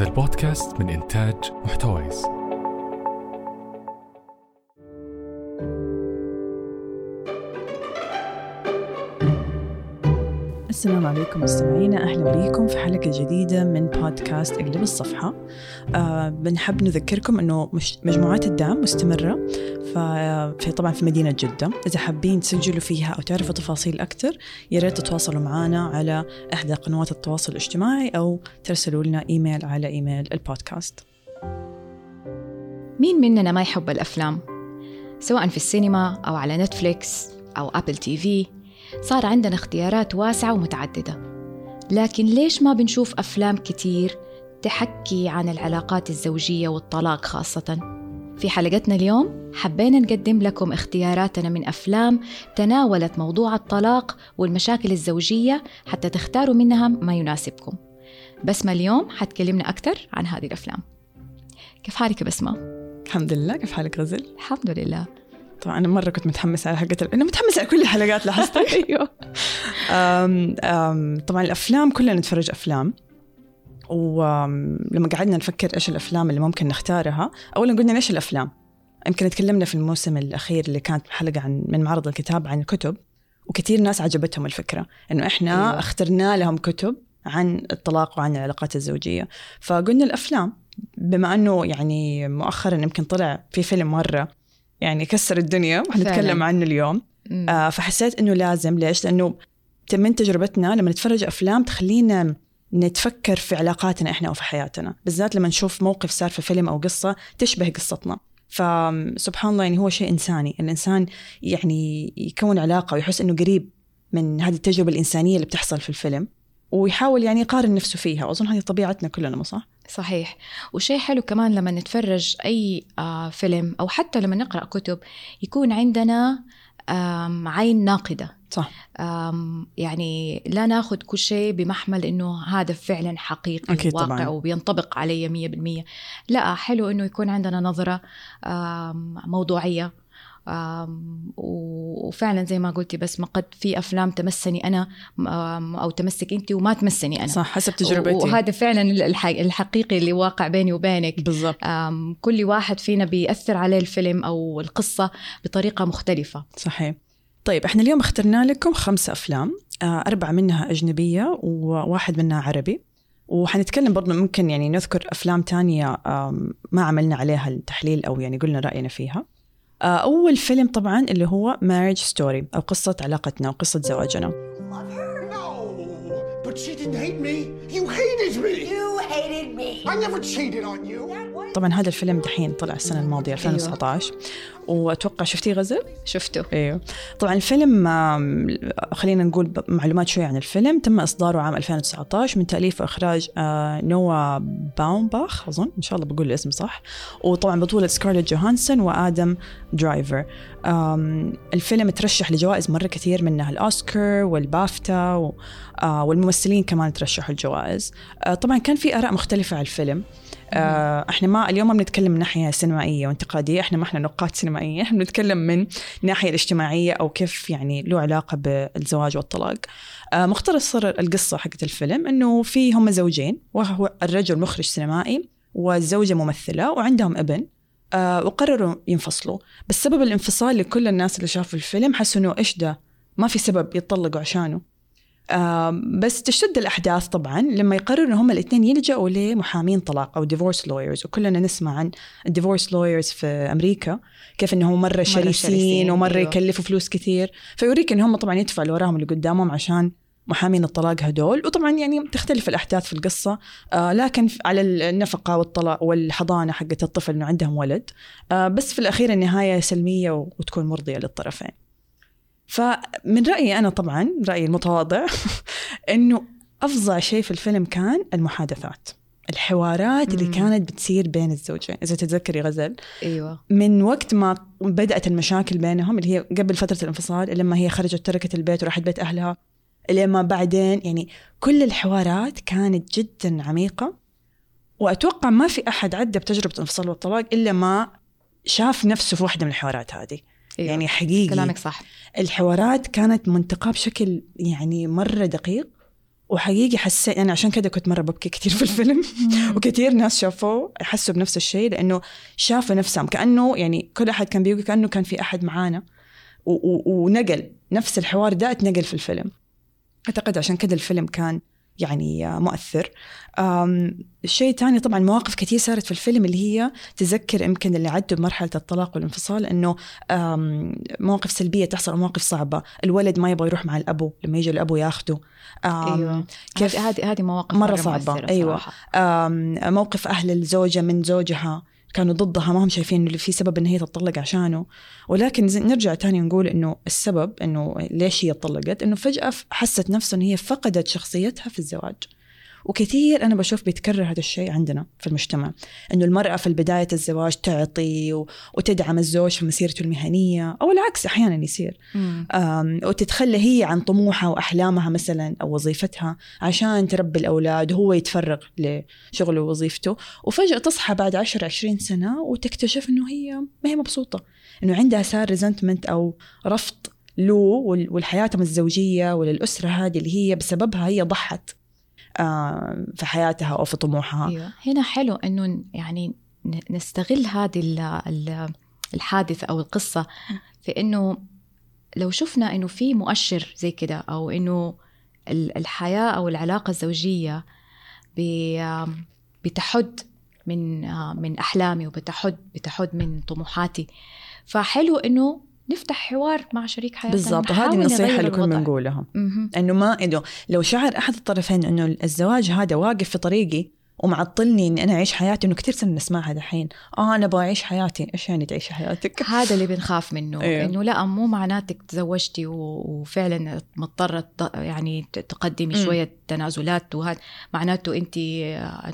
هذا البودكاست من إنتاج محتويس. السلام عليكم مستمعينا. أهلا بكم في حلقة جديدة من بودكاست اقلب الصفحة. آه بنحب نذكركم أنه مجموعات الدعم مستمرة. في طبعا في مدينة جدة. إذا حابين تسجلوا فيها أو تعرفوا تفاصيل أكثر يا ريت تتواصلوا معنا على إحدى قنوات التواصل الاجتماعي أو ترسلوا لنا إيميل على إيميل البودكاست. مين مننا ما يحب الأفلام؟ سواء في السينما أو على نتفليكس أو أبل تي في. صار عندنا اختيارات واسعة ومتعددة لكن ليش ما بنشوف أفلام كتير تحكي عن العلاقات الزوجية والطلاق خاصة؟ في حلقتنا اليوم حبينا نقدم لكم اختياراتنا من أفلام تناولت موضوع الطلاق والمشاكل الزوجية حتى تختاروا منها ما يناسبكم بسمة اليوم حتكلمنا أكثر عن هذه الأفلام كيف حالك بسمة؟ الحمد لله كيف حالك غزل؟ الحمد لله طبعا أنا مرة كنت متحمسة على حلقة أنا متحمسة على كل الحلقات لاحظت أيوه. طبعا الأفلام كلنا نتفرج أفلام. ولما قعدنا نفكر إيش الأفلام اللي ممكن نختارها اولا قلنا ليش الأفلام؟ يمكن تكلمنا في الموسم الأخير اللي كانت حلقة عن من معرض الكتاب عن الكتب وكثير ناس عجبتهم الفكرة إنه إحنا أيوة. اخترنا لهم كتب عن الطلاق وعن العلاقات الزوجية. فقلنا الأفلام بما إنه يعني مؤخرا يمكن طلع في فيلم مرة يعني كسر الدنيا وحنتكلم عنه اليوم. آه فحسيت إنه لازم ليش؟ لأنه من تجربتنا لما نتفرج أفلام تخلينا نتفكر في علاقاتنا إحنا وفي حياتنا. بالذات لما نشوف موقف صار في فيلم أو قصة تشبه قصتنا. فسبحان الله يعني هو شيء إنساني. الإنسان يعني يكون علاقة ويحس إنه قريب من هذه التجربة الإنسانية اللي بتحصل في الفيلم. ويحاول يعني يقارن نفسه فيها. واظن هذه طبيعتنا كلنا مو صح؟ صحيح. وشيء حلو كمان لما نتفرج أي آه فيلم أو حتى لما نقرأ كتب يكون عندنا عين ناقدة. صح. يعني لا ناخذ كل شيء بمحمل إنه هذا فعلا حقيقي أكيد واقع طبعاً. وبينطبق علي 100% لا حلو إنه يكون عندنا نظرة موضوعية وفعلا زي ما قلتي بس ما قد في أفلام تمسني أنا أو تمسك انت وما تمسني أنا. صح حسب تجربتي. وهذا فعلا الحقيقي اللي واقع بيني وبينك. بالضبط. كل واحد فينا بيأثر عليه الفيلم أو القصة بطريقة مختلفة. صحيح. طيب إحنا اليوم اخترنا لكم خمسة أفلام أربعة منها أجنبية وواحد منها عربي. وحنتكلم برضه ممكن يعني نذكر أفلام تانية ما عملنا عليها التحليل أو يعني قلنا رأينا فيها. أول فيلم طبعا اللي هو مارج ستوري أو قصة علاقتنا أو قصة زواجنا. طبعا هذا الفيلم دحين طلع السنة الماضية 2019 أيوة. وأتوقع شفتيه غزل؟ شفته. إيوه. طبعا الفيلم خلينا نقول معلومات شوي عن الفيلم. تم إصداره عام 2019 من تأليف وإخراج آه، نوا باومباخ أظن إن شاء الله بقول الاسم صح. وطبعا بطولة سكارليت جوهانسون وآدم درايفر. الفيلم ترشح لجوائز مرة كثير منها الأوسكار والبافتا آه، والممثلين كمان ترشحوا الجوائز. آه، طبعا كان في آراء مختلفة على الفيلم. آه إحنا ما اليوم ما بنتكلم من ناحية سينمائية وانتقادية إحنا ما إحنا نقاد سينمائية إحنا بنتكلم من الناحيه الاجتماعية أو كيف يعني له علاقة بالزواج والطلاق. آه مختصر القصة حقت الفيلم إنه في هم زوجين وهو الرجل مخرج سينمائي والزوجه ممثلة وعندهم ابن آه وقرروا ينفصلوا. بس سبب الانفصال لكل الناس اللي شافوا الفيلم حسوا إنه إيش ده؟ ما في سبب يتطلقوا عشانه. بس تشتد الأحداث طبعا لما يقرروا هم الإثنين يلجأوا لمحامين طلاق أو divorce lawyers وكلنا نسمع عن ال divorce lawyers في أمريكا كيف إنهم مرة, مرة شرسين ومرة أيوه. يكلفوا فلوس كثير. فيوريك إن هم طبعا يدفعوا اللي وراهم اللي قدامهم عشان محامين الطلاق هدول. وطبعا يعني تختلف الأحداث في القصة. آه لكن على النفقة والطلاق والحضانة حقت الطفل إنه عندهم ولد. آه بس في الأخير النهاية سلمية وتكون مرضية للطرفين. فمن رأيي أنا طبعا رأيي المتواضع إنه أفظع شيء في الفيلم كان المحادثات الحوارات اللي كانت بتصير بين الزوجين. إذا تتذكري غزل. أيوة. من وقت ما بدأت المشاكل بينهم اللي هي قبل فترة الانفصال لما هي خرجت تركت البيت وراحت بيت أهلها لما بعدين يعني كل الحوارات كانت جدا عميقة. وأتوقع ما في أحد عدى بتجربة الانفصال والطلاق إلا ما شاف نفسه في واحدة من الحوارات هذه. أيوة. يعني حقيقي. كلامك صح. الحوارات كانت منتقاة بشكل يعني مرة دقيق وحقيقي حسيت أنا عشان كده كنت مرة ببكي كثير في الفيلم. وكثير ناس شافوه حسوا بنفس الشيء لأنه شافوا نفسهم. كأنه يعني كل أحد كان بيقول كأنه كان في أحد معانا. ونقل نفس الحوار ده اتنقل في الفيلم. أعتقد عشان كده الفيلم كان يعني مؤثر. الشيء الثاني طبعا مواقف كثير صارت في الفيلم اللي هي تذكر يمكن اللي عدوا بمرحلة الطلاق والانفصال إنه مواقف سلبية تحصل مواقف صعبة. الولد ما يبغى يروح مع الأبو لما يجي الأبو ياخده. أيوه. كيف هذه هذه مواقف مرة مؤثرة أيوة. صراحة. آم، موقف أهل الزوجة من زوجها. كانوا ضدها ما هم شايفين إنه في سبب إن هي تطلق عشانه. ولكن نرجع تاني نقول إنه السبب إنه ليش هي طلقت إنه فجأة حست نفسها إن هي فقدت شخصيتها في الزواج. وكثير أنا بشوف بيتكرر هذا الشيء عندنا في المجتمع إنه المرأة في بدايه الزواج تعطي و- وتدعم الزوج في مسيرته المهنية أو العكس أحيانا يصير. أم، وتتخلى هي عن طموحها وأحلامها مثلا أو وظيفتها عشان تربي الأولاد وهو يتفرغ لشغله ووظيفته. وفجأة تصحى بعد 10 20 سنة وتكتشف إنه هي ما هي مبسوطة إنه عندها صار ريزنتمنت أو رفض له وال- ولحياتهم الزوجية وللأسرة هذه اللي هي بسببها هي ضحت. في حياتها أو في طموحها. أيوه. هنا حلو إنه يعني نستغل هذه ال- ال- الحادثة أو القصة في إنه لو شفنا إنه في مؤشر زي كده أو إنه ال- الحياة أو العلاقة الزوجية بتحد من من أحلامي وبتحد بتحد من طموحاتي. فحلو إنه نفتح حوار مع شريك حياتنا بالضبط وهذه النصيحة اللي كنا. بنقولها. إنه ما إنه لو شعر أحد الطرفين إنه الزواج هذا واقف في طريقي ومعطلني إني أنا أعيش حياتي إنه كثير صرنا نسمعها دحين آه أنا أبغى أعيش حياتي إيش يعني تعيشي حياتك هذا اللي بنخاف منه أيوه. إنه لا مو معناتك تزوجتي وفعلا مضطرة يعني تقدمي. شوية تنازلات وهذا معناته انت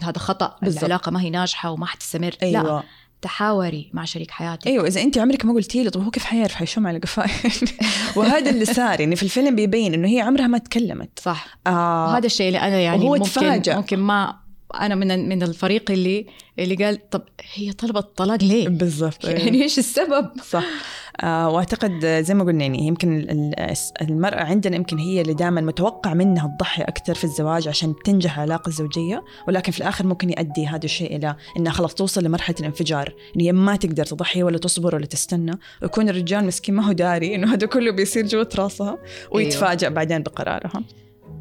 هذا خطأ بالضبط. العلاقة ما هي ناجحة وما حتستمر أيوه لا تحاوري مع شريك حياتك. أيوه إذا انت عمرك ما قلتي له طب هو كيف حيعرف؟ حيشم على قفاي وهذا اللي صار يعني في الفيلم بيبين إنه هي عمرها ما تكلمت. صح. آه. وهذا الشيء اللي أنا يعني وهو ممكن تفاجأ. ممكن ما أنا من من الفريق اللي اللي قال طب هي طلبت الطلاق ليه؟ بالضبط. يعني إيش السبب؟ صح. آه وأعتقد زي ما قلنا يعني يمكن ال- ال- المرأة عندنا يمكن هي اللي دائما متوقع منها تضحي أكثر في الزواج عشان تنجح العلاقة الزوجية ولكن في الآخر ممكن يؤدي هذا الشيء إلى إنها خلاص توصل لمرحلة الانفجار. إن هي ما تقدر تضحي ولا تصبر ولا تستنى. ويكون الرجال مسكين ما هو داري. إنه هذا كله بيصير جوة راسها ويتفاجأ بعدين بقرارها.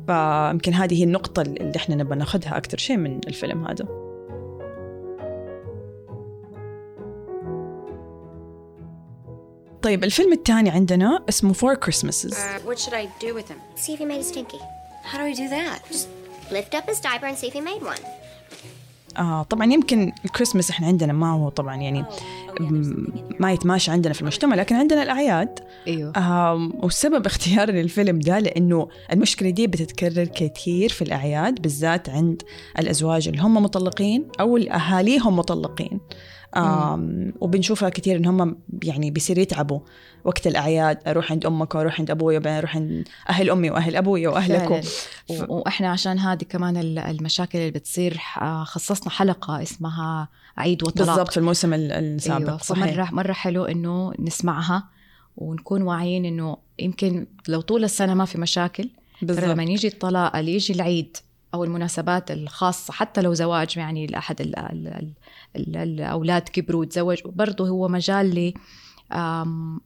فيمكن هذه هي النقطة اللي إحنا نبغى ناخذها أكثر شيء من الفيلم هذا طيب الفيلم الثاني عندنا اسمه Four Christmases Uh, what should I do with him? See if he made a stinky. How do I do that? Lift up his diaper and see if he made one. آه طبعا يمكن الكريسماس إحنا عندنا ما هو طبعا يعني م- ما يتماشى عندنا في المجتمع لكن عندنا الأعياد. أيوه. آم، والسبب اختياري للفيلم ده لأنه المشكلة دي بتتكرر كثير في الأعياد بالذات عند الأزواج اللي هم مطلقين أو اللي أهاليهم مطلقين. وبنشوفها كثير إن هم يعني بيصير يتعبوا. وقت الأعياد أروح عند أمك وأروح عند أبوي وبعدين أروح عند أهل أمي وأهل أبوي وأهلك فعلاً. و... و- وإحنا عشان هذه كمان ال- المشاكل اللي بتصير آه، خصصنا حلقة اسمها عيد وطلاق. بالضبط في الموسم ال- السابق أيوة. صحيح. فمرة مرة حلو إنه نسمعها ونكون واعيين إنه يمكن لو طول السنة ما في مشاكل بالضبط. لما يجي الطلاق اللي يجي العيد أو المناسبات الخاصة حتى لو زواج يعني لأحد ال ال ال ال الأولاد كبروا وتزوج برضه هو مجال ل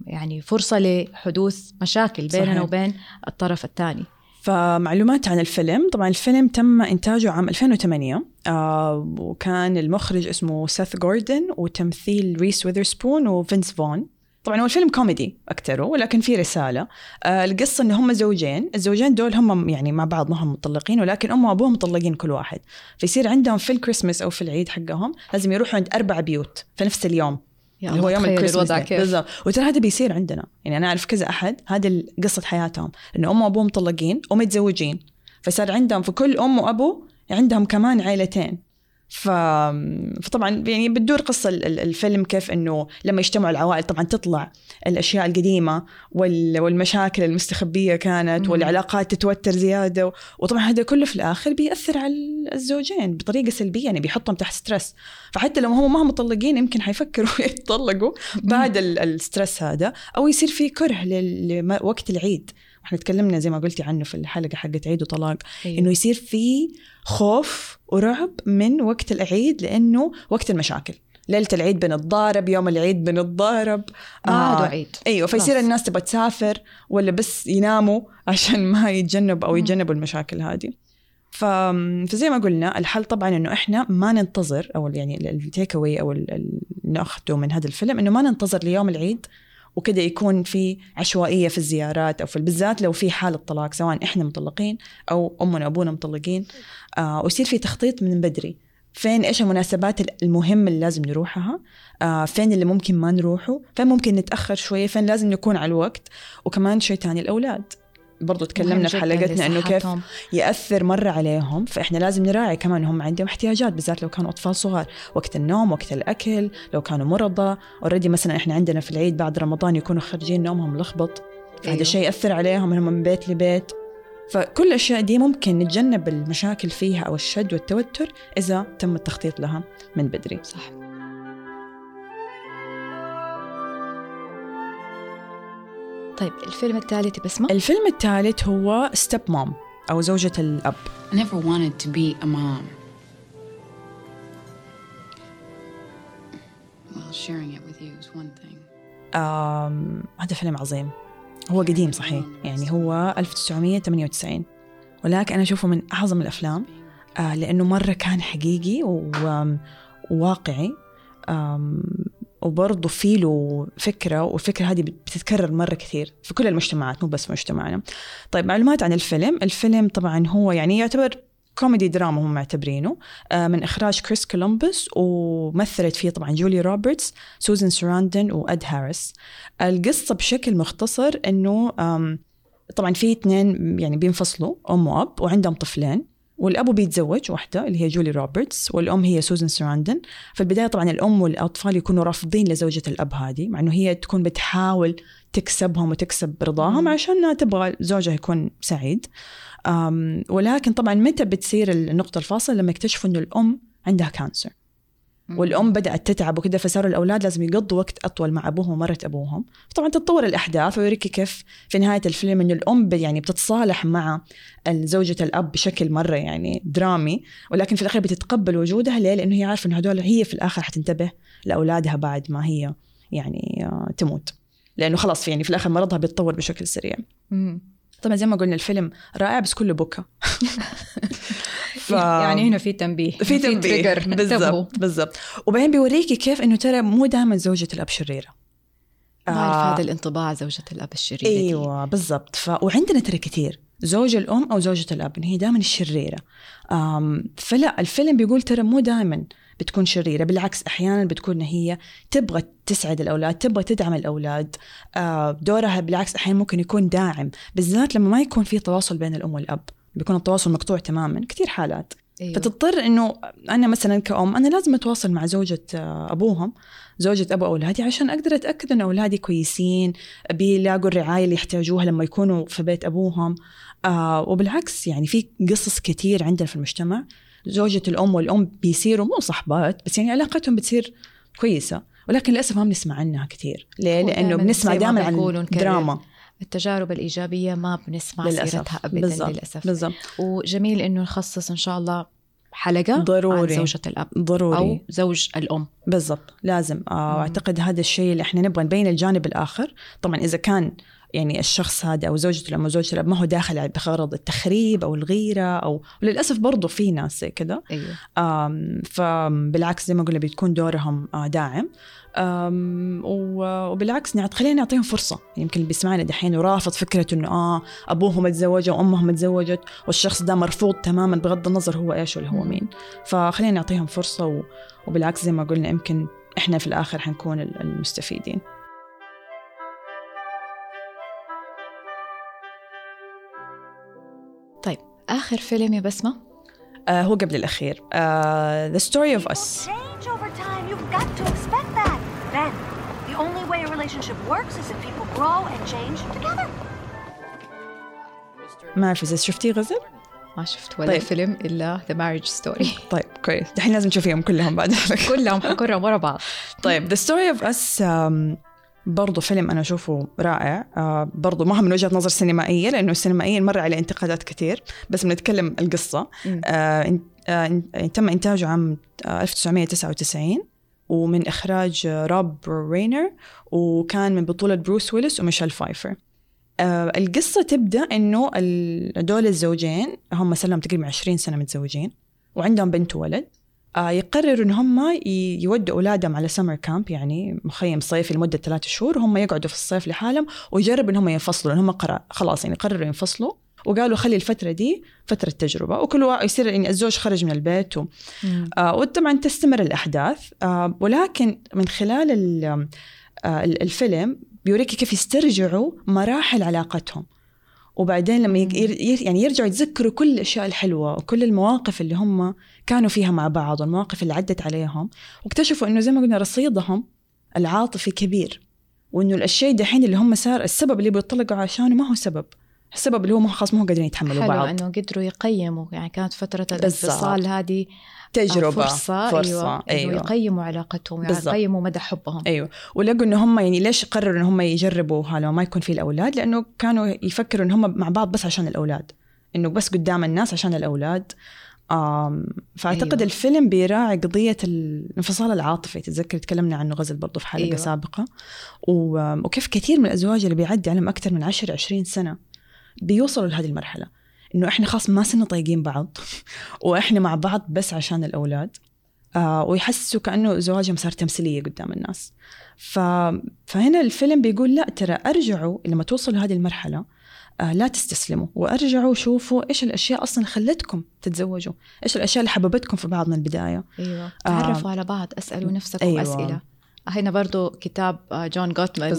يعني فرصة لحدوث مشاكل بيننا صحيح. وبين الطرف الثاني. فمعلومات عن الفيلم. طبعا الفيلم تم إنتاجه عام 2008 آه وكان المخرج اسمه سيث جوردن وتمثيل ريس ويذرسبون وفينس فون. طبعا هو الفيلم كوميدي أكثره ولكن في رسالة. آه القصة إن هم زوجين الزوجين دول هم يعني مع بعض ما هم مطلقين ولكن أم وأبوهم مطلقين كل واحد. فيصير عندهم في الكريسماس أو في العيد حقهم لازم يروحوا عند أربع بيوت في نفس اليوم. اللي هو يوم الكريسماس بالضبط. وترى هذا بيصير عندنا. يعني أنا أعرف كذا أحد هذا قصه حياتهم انه ام وأبوه مطلقين ومتزوجين. فصار عندهم في كل أم وأبو عندهم كمان عائلتين ف... فطبعا يعني بتدور قصة ال- ال- الفيلم كيف إنه لما يجتمعوا العوائل طبعا تطلع الأشياء القديمة وال... والمشاكل المستخبية كانت مم. والعلاقات تتوتر زيادة و... وطبعا هذا كله في الآخر بيأثر على الزوجين بطريقة سلبية يعني بيحطهم تحت stress. فحتى لو هم ما هم مطلقين يمكن حيفكروا يتطلقوا بعد ال- ال stress هذا أو يصير في كره لل- لوقت العيد. إحنا تكلمنا زي ما قلتي عنه في الحلقة حقت عيد وطلاق أيوة. إنه يصير في خوف ورعب من وقت العيد لأنه وقت المشاكل ليلة العيد بنتضارب يوم العيد بنتضارب ما آه، عيد أيوه فيصير خلاص. الناس تبغى تسافر ولا بس يناموا عشان ما يتجنب أو. يتجنبوا المشاكل هذه ف... فزي ما قلنا الحل طبعا إنه إحنا ما ننتظر أو يعني التيك اواي أو نأخذه من هذا الفيلم إنه ما ننتظر ليوم العيد وكذا يكون في عشوائية في الزيارات أو في بالذات لو في حاله طلاق سواء إحنا مطلقين أو أمنا وأبونا مطلقين. آه ويصير في تخطيط من بدري. فين إيش المناسبات المهمه اللي لازم نروحها؟ آه فين اللي ممكن ما نروحه؟ فين ممكن نتأخر شوية؟ فين لازم نكون على الوقت؟ وكمان شيء تاني الأولاد. برضو تكلمنا في حلقتنا إنه كيف. يأثر مرة عليهم فإحنا لازم نراعي كمان هم عندهم احتياجات بالذات لو كانوا أطفال صغار. وقت النوم وقت الأكل لو كانوا مرضى. اوريدي مثلا إحنا عندنا في العيد بعد رمضان يكونوا خارجين نومهم لخبط. فهذا أيوه. الشيء يأثر عليهم إنهم من بيت لبيت. فكل الأشياء دي ممكن نتجنب المشاكل فيها أو الشد والتوتر إذا تم التخطيط لها من بدري. صح. طيب الفيلم الثالث بسمة الفيلم الثالث هو ستيب مام أو زوجة الأب. I never wanted to be a mom. Well, sharing it with you is one thing. آم، هذا فيلم عظيم. هو قديم صحيح. يعني هو 1998 ولكن أنا أشوفه من أعظم الأفلام آه لأنه مرة كان حقيقي و- وواقعي. آم، وبرضه في له فكرة والفكرة هذه بتتكرر مرة كثير في كل المجتمعات مو بس في مجتمعنا. طيب معلومات عن الفيلم. الفيلم طبعا هو يعني يعتبر كوميدي دراما هم معتبرينه. آه، من إخراج كريس كولومبوس ومثلت فيه طبعا جولي روبرتس سوزان سراندن وإد هاريس. القصة بشكل مختصر آم، طبعا في اثنين يعني بينفصلوا أم وأب وعندهم طفلين. والأب بيتزوج واحدة اللي هي جولي روبرتس والأم هي سوزان سراندن. في البداية طبعا الأم والأطفال يكونوا رافضين لزوجة الأب هذه مع إنه هي تكون بتحاول تكسبهم وتكسب رضاهم عشان تبغى زوجها يكون سعيد. ولكن طبعا متى بتصير النقطة الفاصلة لما يكتشفوا إنه الأم عندها cancer والأم بدأت تتعب وكذا فصاروا الأولاد لازم يقضوا وقت أطول مع أبوهم ومرت أبوهم. طبعا تتطور الأحداث ويوريكي كيف في نهاية الفيلم إنه الأم يعني بتتصالح مع زوجة الأب بشكل مرة يعني درامي ولكن في الأخير بتتقبل وجودها. ليه؟ لأنه هي عارفة انه هدول هي في الآخر حتنتبه لأولادها بعد ما هي يعني آه، تموت. لأنه خلاص يعني في الآخر مرضها بيتطور بشكل سريع. طبعا زي ما قلنا الفيلم رائع بس كله بكى ف... يعني هنا في تنبيه في تنبيه. بالضبط بالضبط. وبعدين بيوريكي كيف إنه ترى مو دائما زوجة الأب شريرة. ما آه، هذا الانطباع زوجة الأب الشريرة. أيوه بالضبط. ف... وعندنا ترى كثير زوج الأم أو زوجة الأب هي دائما الشريرة. فلا الفيلم بيقول ترى مو دائما بتكون شريرة. بالعكس أحيانا بتكون هي تبغى تسعد الأولاد تبغى تدعم الأولاد. آه، دورها بالعكس أحيانا ممكن يكون داعم. بالذات لما ما يكون في تواصل بين الأم والأب. بيكون التواصل مقطوع تماما. كثير حالات. أيوة. فتضطر إنه أنا مثلا كأم أنا لازم أتواصل مع زوجة آه، أبوهم زوجة أبو أولادي عشان أقدر أتأكد إن أولادي كويسين. بيلاقوا الرعايه اللي يحتاجوها لما يكونوا في بيت أبوهم. آه وبالعكس يعني في قصص كثير عندنا في المجتمع زوجة الأم والأم بيصيروا مو صحبات بس يعني علاقتهم بتصير كويسة. ولكن للأسف ما بنسمع عنها كثير ليه؟ دايماً بنسمع دائما عن. دراما. التجارب الإيجابية ما بنسمع سيرتها أبدا بالضبط. للأسف. بالضبط. وجميل إنه نخصص إن شاء الله حلقة ضروري. عن زوجة الأب ضروري. أو زوج الأم. بالضبط. لازم. آه واعتقد هذا الشيء اللي إحنا نبغى نبين الجانب الآخر. طبعا إذا كان يعني الشخص هذا أو أو زوجة الاب ما هو داخل بغرض التخريب أو الغيرة أو وللاسف برضه في ناس زي كذا أيوه فبالعكس زي ما قلنا بتكون دورهم آه، داعم. وبالعكس نعط خلينا نعطيهم فرصة. يمكن اللي بيسمعنا دحين ورافض فكرة إنه آه أبوهم متزوجة وأمهم متزوجت والشخص ده مرفوض تماما بغض النظر هو إيش ولا هو. مين. فخلينا نعطيهم فرصة و- وبالعكس زي ما قلنا يمكن إحنا في الآخر حنكون ال- المستفيدين. آخر فيلم يا بسمة آه هو قبل الأخير آه The Story of Us change over time. You've got to expect that. Then, the only way a relationship works is if people grow and change together. ما أعرف إذا شفتيه غزل؟ ما شفت ولا طيب. طيب. فيلم إلا The Marriage Story طيب كويس دحين لازم تشوفيهم كلهم بعد كلهم حكرهم ورا بعض طيب The Story of Us um, برضو فيلم أنا أشوفه رائع. آه برضو ما هو من وجهة نظر سينمائية لأنه السينمائيا مر عليه انتقادات كثير بس بنتكلم القصة. آه آه إن- تم إنتاجه عام آه 1999 ومن إخراج آه، روب رينر وكان من بطولة بروس ويلس وميشيل فايفر. آه القصة تبدأ إنه دول الزوجين هم صار لهم تقريبا 20 سنة متزوجين وعندهم بنت وولد. آه يقرروا إن هم يودوا أولادهم على summer camp يعني مخيم صيفي لمدة ثلاثة شهور هم يقعدوا في الصيف لحالهم ويجربوا إن هم ينفصلوا لأن هم خلاص يعني قرروا ينفصلوا وقالوا خلي الفترة دي فترة تجربة وكل واحد يصير يعني الزوج خرج من البيت و... آه وطبعا تستمر الأحداث. آه ولكن من خلال ال- آه ال- الفيلم بيوريكي كيف يسترجعوا مراحل علاقتهم. وبعدين لما يعني يرجعوا يتذكروا كل الأشياء الحلوة وكل المواقف اللي هم كانوا فيها مع بعض والمواقف اللي عدت عليهم واكتشفوا إنه زي ما قلنا رصيدهم العاطفي كبير وإنه الأشياء دحين اللي هم صار السبب اللي بيطلقوا عشانه ما هو سبب السبب اللي هو ما خلاص ما هو قادرين يتحملوا حلو بعض إنه قدروا يقيموا يعني كانت فترة. الانفصال هذه تجربة فرصة, فرصة أيوه, أيوه يقيموا علاقتهم يعني. يقيموا مدى حبهم أيوه ولقوا ان هم يعني ليش قرروا ان هم يجربوا هذا ما يكون في الأولاد لأنه كانوا يفكروا إن هم مع بعض بس عشان الأولاد إنه بس قدام الناس عشان الأولاد آم فأعتقد أيوة. أيوة. الفيلم بيراعي قضية الانفصال العاطفي تتذكر تكلمنا عنه غزل برضو في حلقة أيوة. أيوة. سابقه. وكيف كثير من الأزواج اللي بيعدي عليهم أكثر من 10 20 سنة بيوصلوا لهذه المرحلة إنه إحنا خلاص ما صرنا طايقين بعض وإحنا مع بعض بس عشان الأولاد آه ويحسوا كأنه زواجهم صار تمثيلية قدام الناس. ف... فهنا الفيلم بيقول لا ترى أرجعوا لما توصلوا هذه المرحلة آه لا تستسلموا وأرجعوا شوفوا إيش الأشياء أصلا خلتكم تتزوجوا إيش الأشياء اللي حببتكم في بعض من البداية. أيوه. تعرفوا على بعض أسألوا نفسكم أيوة. أسئلة. هنا برضو كتاب آه، جون جوتمان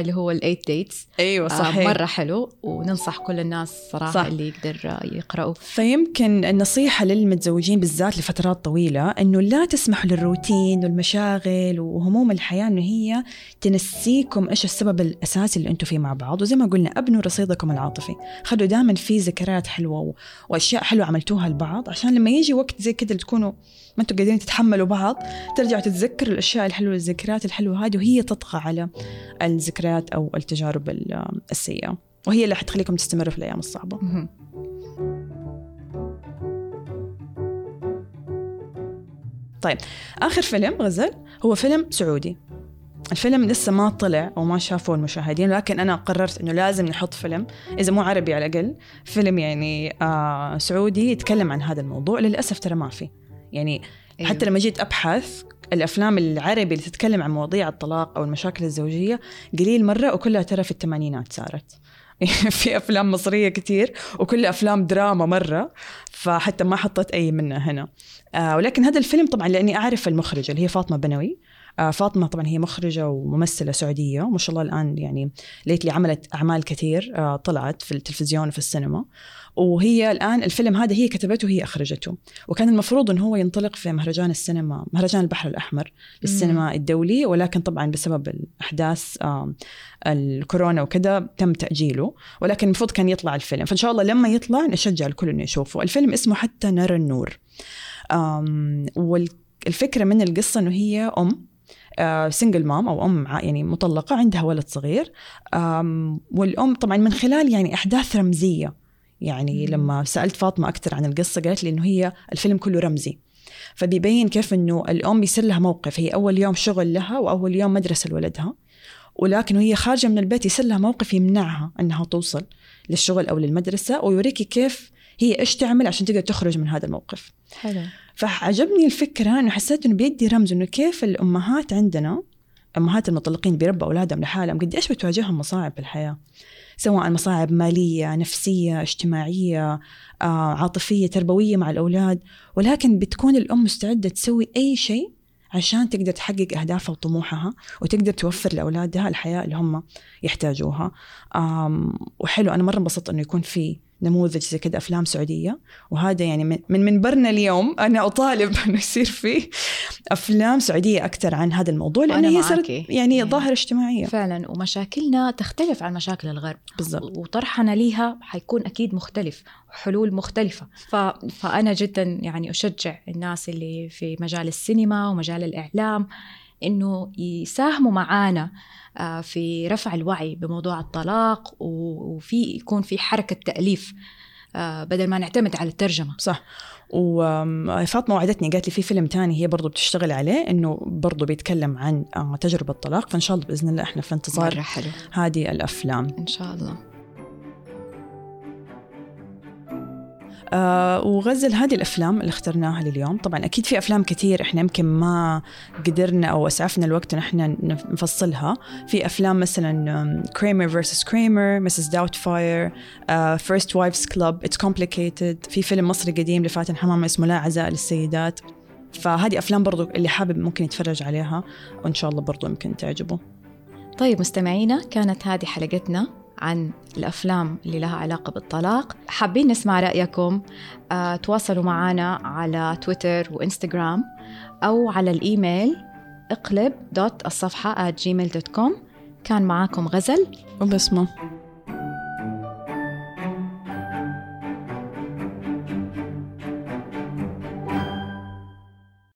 اللي هو ال Eight Dates أيوه مرة حلو وننصح كل الناس صراحة صح. اللي يقدر آه، يقرأوا فيمكن النصيحة للمتزوجين بالذات لفترات طويلة إنه لا تسمحوا للروتين والمشاغل وهموم الحياة إنه هي تنسيكم إيش السبب الأساسي اللي أنتم فيه مع بعض. وزي ما قلنا أبنوا رصيدكم العاطفي. خلوا دائما في ذكريات حلوة و- وأشياء حلوة عملتوها لبعض عشان لما يجي وقت زي كده اللي تكونوا ما أنتم قادرين تتحملوا بعض ترجعوا تتذكروا الأشياء الحلوة الذكريات الحلوة هذه وهي تطغى على الذكريات أو التجارب ال- السيئة. وهي اللي حتخليكم تستمروا في الأيام الصعبة. مهم. طيب آخر فيلم غزل هو فيلم سعودي. الفيلم لسه ما طلع أو ما شافوه المشاهدين لكن أنا قررت إنه لازم نحط فيلم. إذا مو عربي على الأقل فيلم يعني آه سعودي يتكلم عن هذا الموضوع. للأسف ترى ما في. يعني. أيوه. حتى لما جيت أبحث الأفلام العربي اللي تتكلم عن مواضيع الطلاق أو المشاكل الزوجية قليل مرة وكلها ترى في الثمانينات صارت في أفلام مصرية كتير وكلها أفلام دراما مرة فحتى ما حطيت أي منها هنا آه ولكن هذا الفيلم طبعا لأني أعرف المخرجه اللي هي فاطمة بنوي فاطمة طبعا هي مخرجة وممثلة سعودية وما شاء الله الآن يعني ليتلي عملت أعمال كثير آه طلعت في التلفزيون وفي السينما. وهي الآن الفيلم هذا هي كتبته وهي أخرجته. وكان المفروض انه هو ينطلق في مهرجان السينما مهرجان البحر الأحمر للسينما الدولي. ولكن طبعا بسبب الأحداث آه الكورونا وكذا تم تأجيله. ولكن المفروض كان يطلع الفيلم. فإن شاء الله لما يطلع نشجع الكل إنه يشوفه. الفيلم اسمه حتى نرى النور. أم، والفكرة من القصة إنه هي أم. سنجل مام أو أم ع- يعني مطلقة عندها ولد صغير. أم، والأم طبعا من خلال يعني أحداث رمزية. يعني. لما سألت فاطمة أكثر عن القصة قالت لي إنه هي الفيلم كله رمزي. فبيبين كيف إنه الأم يصير لها موقف. هي أول يوم شغل لها وأول يوم مدرسة لولدها. ولكن وهي خارجة من البيت يصير لها موقف يمنعها أنها توصل للشغل أو للمدرسة ويوريكي كيف هي إيش تعمل عشان تقدر تخرج من هذا الموقف. حلو. فعجبني الفكرة إنه حسيت إنه بيدي رمز إنه كيف الأمهات عندنا أمهات المطلقين بيربوا أولادهم لحالهم قد إيش بتواجههم مصاعب بالحياة سواء مصاعب مالية نفسية اجتماعية آه، عاطفية تربوية مع الأولاد. ولكن بتكون الأم مستعدة تسوي أي شيء عشان تقدر تحقق أهدافها وطموحها وتقدر توفر لأولادها الحياة اللي هم يحتاجوها. وحلو أنا مرة انبسطت إنه يكون في نموذج زي كده أفلام سعودية. وهذا يعني من من منبرنا اليوم أنا أطالب إنه يصير في أفلام سعودية أكثر عن هذا الموضوع وأنا هي صارت. يعني يعني ظاهرة اجتماعية. فعلا. ومشاكلنا تختلف عن مشاكل الغرب. بالضبط. وطرحنا ليها حيكون أكيد مختلف وحلول مختلفة. ف... فأنا جدا يعني أشجع الناس اللي في مجال السينما ومجال الإعلام إنه يساهموا معانا آه، في رفع الوعي بموضوع الطلاق وفي يكون في حركة تأليف آه، بدل ما نعتمد على الترجمة. صح. وفاطمة وعدتني قالت لي في فيلم تاني هي برضو بتشتغل عليه إنه برضو بيتكلم عن آه، تجربة الطلاق فإن شاء الله بإذن الله إحنا في انتظار هذه الأفلام. إن شاء الله. آه وغزل هذه الأفلام اللي اخترناها لليوم. طبعا أكيد في أفلام كثير إحنا يمكن ما قدرنا أو أسعفنا الوقت إن إحنا نفصلها. في أفلام مثلا Kramer vs. Kramer Mrs. Doubtfire First Wives Club It's Complicated في فيلم مصري قديم لفاتن حمامة اسمه لا عزاء للسيدات. فهذه أفلام برضو اللي حابب ممكن يتفرج عليها وإن شاء الله برضو يمكن تعجبه. طيب مستمعينا كانت هذه حلقتنا. عن الأفلام اللي لها علاقة بالطلاق. حابين نسمع رأيكم. آه، تواصلوا معنا على تويتر وإنستغرام أو على الإيميل اقلب dot الصفحة at gmail.com كان معاكم غزل. وبسمة.